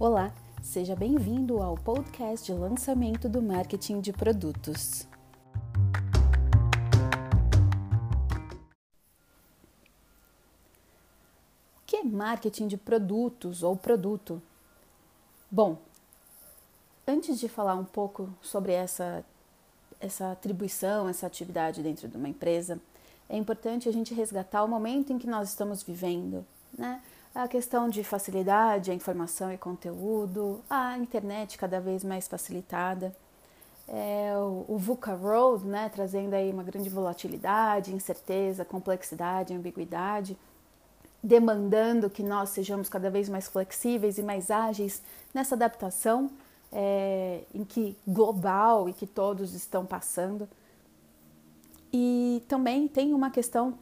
Olá, seja bem-vindo ao podcast de lançamento do marketing de produtos. O que é marketing de produtos ou produto? Bom, antes de falar um pouco sobre essa, essa atribuição, essa atividade dentro de uma empresa, é importante a gente resgatar o momento em que nós estamos vivendo, né? A questão de facilidade, a informação e conteúdo, a internet cada vez mais facilitada, é, o, o VUCA Road, né, trazendo aí uma grande volatilidade, incerteza, complexidade, ambiguidade, demandando que nós sejamos cada vez mais flexíveis e mais ágeis nessa adaptação é, em que global e que todos estão passando. E também tem uma questão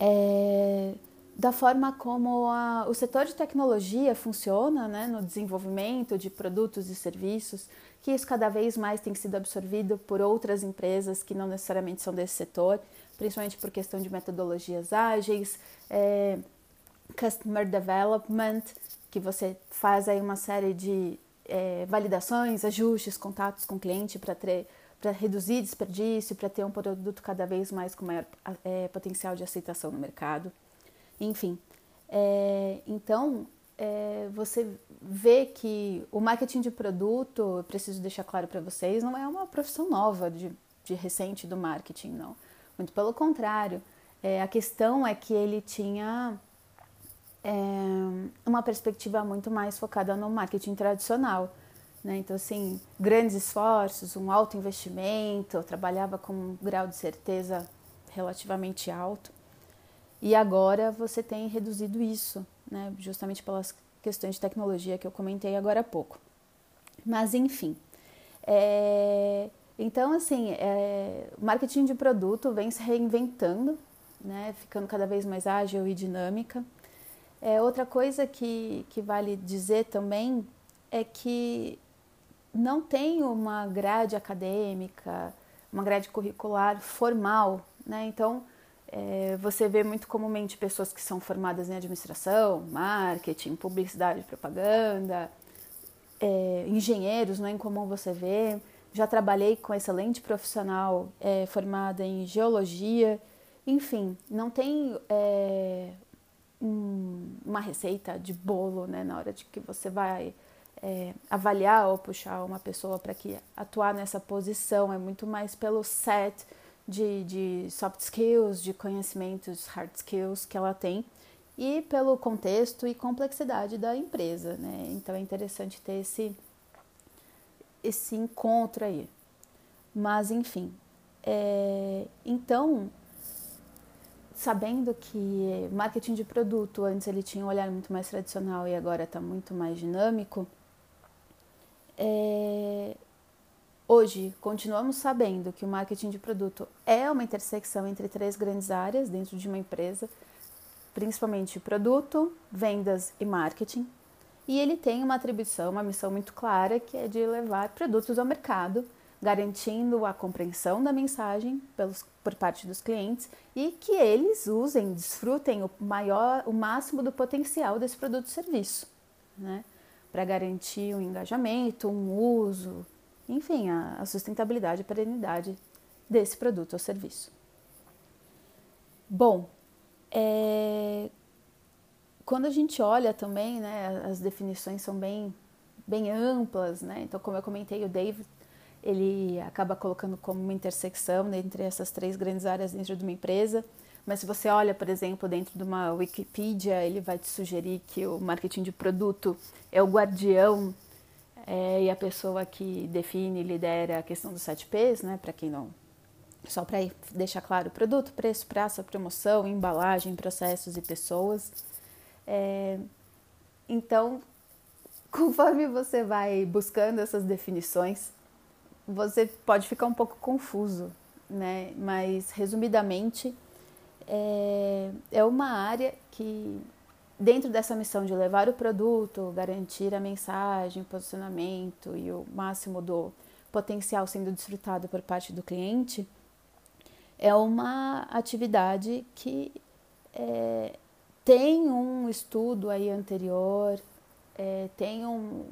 é, da forma como a, o setor de tecnologia funciona né, no desenvolvimento de produtos e serviços, que isso cada vez mais tem sido absorvido por outras empresas que não necessariamente são desse setor, principalmente por questão de metodologias ágeis, é, customer development, que você faz aí uma série de é, validações, ajustes, contatos com o cliente para reduzir desperdício, para ter um produto cada vez mais com maior é, potencial de aceitação no mercado. Enfim, é, então é, você vê que o marketing de produto, eu preciso deixar claro para vocês, não é uma profissão nova de, de recente do marketing, não. Muito pelo contrário, é, a questão é que ele tinha é, uma perspectiva muito mais focada no marketing tradicional. Né? Então, assim, grandes esforços, um alto investimento, trabalhava com um grau de certeza relativamente alto. E agora você tem reduzido isso, né? justamente pelas questões de tecnologia que eu comentei agora há pouco. Mas, enfim. É... Então, assim, é... o marketing de produto vem se reinventando, né? ficando cada vez mais ágil e dinâmica. É, outra coisa que, que vale dizer também é que não tem uma grade acadêmica, uma grade curricular formal, né? Então, é, você vê muito comumente pessoas que são formadas em administração, marketing, publicidade propaganda, é, engenheiros, não é incomum você ver. Já trabalhei com excelente profissional é, formada em geologia. Enfim, não tem é, um, uma receita de bolo né, na hora de que você vai é, avaliar ou puxar uma pessoa para que atuar nessa posição. É muito mais pelo set de, de soft skills, de conhecimentos hard skills que ela tem e pelo contexto e complexidade da empresa, né? Então é interessante ter esse esse encontro aí. Mas enfim, é, então sabendo que marketing de produto antes ele tinha um olhar muito mais tradicional e agora está muito mais dinâmico, é, Hoje, continuamos sabendo que o marketing de produto é uma intersecção entre três grandes áreas dentro de uma empresa, principalmente produto, vendas e marketing. E ele tem uma atribuição, uma missão muito clara, que é de levar produtos ao mercado, garantindo a compreensão da mensagem pelos, por parte dos clientes e que eles usem, desfrutem o maior, o máximo do potencial desse produto e serviço, né? Para garantir um engajamento, um uso, enfim, a, a sustentabilidade e perenidade desse produto ou serviço. Bom, é, quando a gente olha também, né, as definições são bem, bem amplas, né? Então, como eu comentei, o David ele acaba colocando como uma intersecção entre essas três grandes áreas dentro de uma empresa. Mas se você olha, por exemplo, dentro de uma Wikipedia, ele vai te sugerir que o marketing de produto é o guardião é, e a pessoa que define e lidera a questão dos 7 P's, né, para quem não. Só para deixar claro: produto, preço, praça, promoção, embalagem, processos e pessoas. É, então, conforme você vai buscando essas definições, você pode ficar um pouco confuso, né? Mas, resumidamente, é, é uma área que dentro dessa missão de levar o produto, garantir a mensagem, o posicionamento e o máximo do potencial sendo desfrutado por parte do cliente, é uma atividade que é, tem um estudo aí anterior, é, tem um,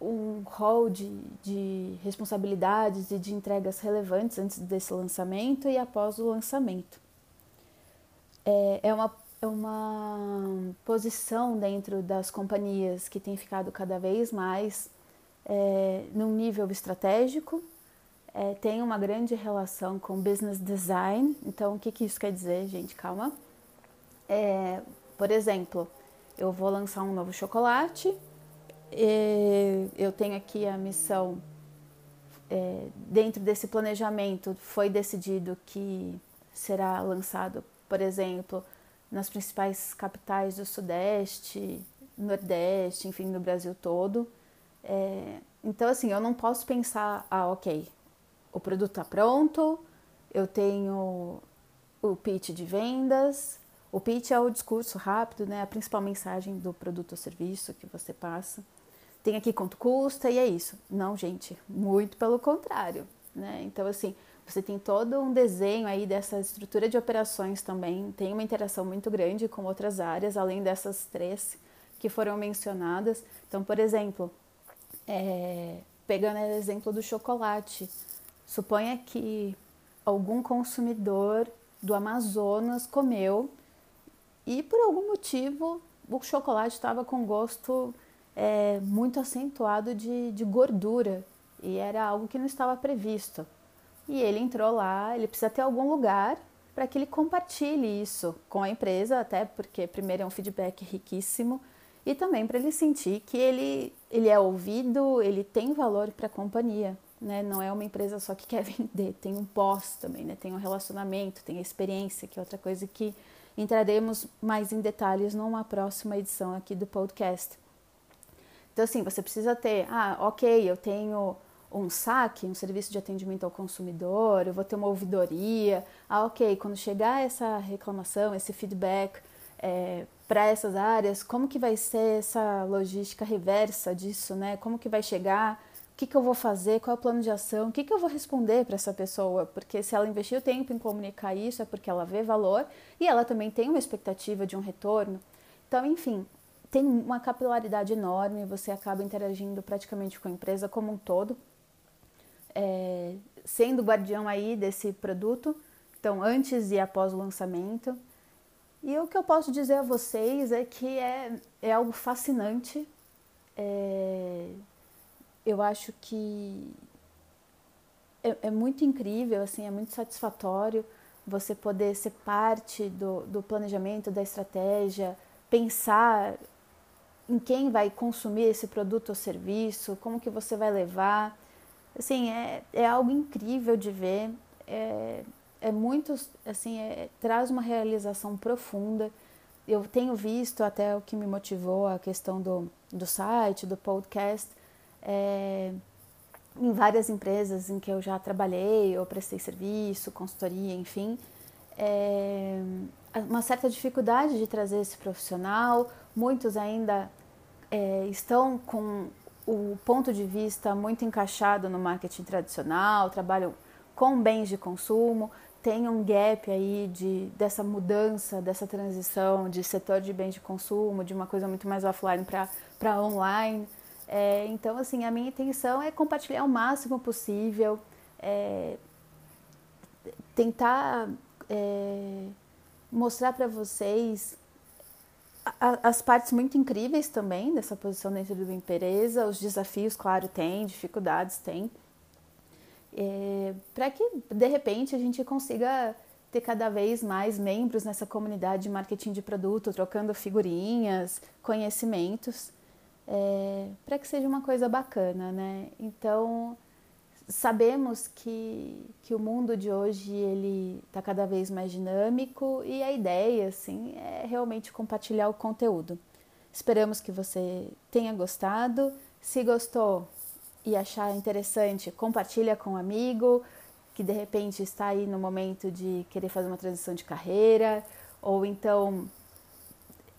um rol de, de responsabilidades e de entregas relevantes antes desse lançamento e após o lançamento. É, é, uma, uma posição dentro das companhias que tem ficado cada vez mais é, num nível estratégico, é, tem uma grande relação com business design. Então, o que, que isso quer dizer, gente? Calma. É, por exemplo, eu vou lançar um novo chocolate eu tenho aqui a missão, é, dentro desse planejamento, foi decidido que será lançado, por exemplo, nas principais capitais do Sudeste, Nordeste, enfim, no Brasil todo. É, então, assim, eu não posso pensar, ah, ok, o produto está pronto, eu tenho o pitch de vendas. O pitch é o discurso rápido, né, a principal mensagem do produto ou serviço que você passa tem aqui quanto custa e é isso. Não, gente, muito pelo contrário, né? Então, assim, você tem todo um desenho aí dessa estrutura de operações também, tem uma interação muito grande com outras áreas, além dessas três que foram mencionadas. Então, por exemplo, é, pegando o exemplo do chocolate, suponha que algum consumidor do Amazonas comeu e por algum motivo o chocolate estava com gosto é, muito acentuado de, de gordura e era algo que não estava previsto. E ele entrou lá, ele precisa ter algum lugar para que ele compartilhe isso com a empresa, até porque primeiro é um feedback riquíssimo e também para ele sentir que ele, ele é ouvido, ele tem valor para a companhia, né? Não é uma empresa só que quer vender, tem um pós também, né? Tem um relacionamento, tem a experiência, que é outra coisa que entraremos mais em detalhes numa próxima edição aqui do podcast. Então, assim, você precisa ter, ah, ok, eu tenho um saque, um serviço de atendimento ao consumidor, eu vou ter uma ouvidoria, ah, ok, quando chegar essa reclamação, esse feedback é, para essas áreas, como que vai ser essa logística reversa disso, né? Como que vai chegar? O que, que eu vou fazer? Qual é o plano de ação? O que, que eu vou responder para essa pessoa? Porque se ela investiu tempo em comunicar isso, é porque ela vê valor e ela também tem uma expectativa de um retorno. Então, enfim, tem uma capilaridade enorme, você acaba interagindo praticamente com a empresa como um todo, é, sendo guardião aí desse produto, então antes e após o lançamento. E o que eu posso dizer a vocês é que é, é algo fascinante. É, eu acho que é, é, muito incrível, assim, é muito satisfatório você poder ser parte do, do planejamento, da estratégia, pensar em quem vai consumir esse produto ou serviço, como que você vai levar. Assim, é, é algo incrível de ver, é, é muito, assim, é, traz uma realização profunda. Eu tenho visto até o que me motivou a questão do, do site, do podcast, é, em várias empresas em que eu já trabalhei ou prestei serviço, consultoria, enfim, é, uma certa dificuldade de trazer esse profissional, muitos ainda é, estão com o ponto de vista muito encaixado no marketing tradicional, trabalham com bens de consumo, tem um gap aí de, dessa mudança, dessa transição de setor de bens de consumo, de uma coisa muito mais offline para online. É, então, assim, a minha intenção é compartilhar o máximo possível, é, tentar é, mostrar para vocês as partes muito incríveis também dessa posição dentro de uma empresa, os desafios, claro, tem, dificuldades tem, é, para que de repente a gente consiga ter cada vez mais membros nessa comunidade de marketing de produto, trocando figurinhas, conhecimentos, é, para que seja uma coisa bacana, né? Então sabemos que, que o mundo de hoje ele está cada vez mais dinâmico e a ideia assim é realmente compartilhar o conteúdo. Esperamos que você tenha gostado. Se gostou e achar interessante, compartilha com um amigo que de repente está aí no momento de querer fazer uma transição de carreira ou então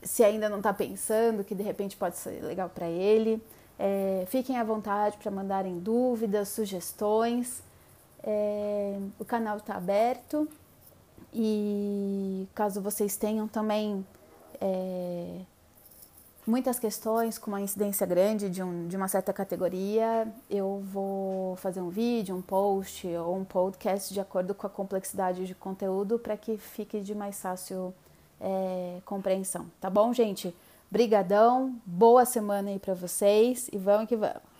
se ainda não está pensando que de repente pode ser legal para ele. É, fiquem à vontade para mandarem dúvidas, sugestões. É, o canal está aberto e caso vocês tenham também é, muitas questões com uma incidência grande de, um, de uma certa categoria, eu vou fazer um vídeo, um post ou um podcast de acordo com a complexidade de conteúdo para que fique de mais fácil é, compreensão. Tá bom, gente? Brigadão, boa semana aí para vocês e vamos que vamos.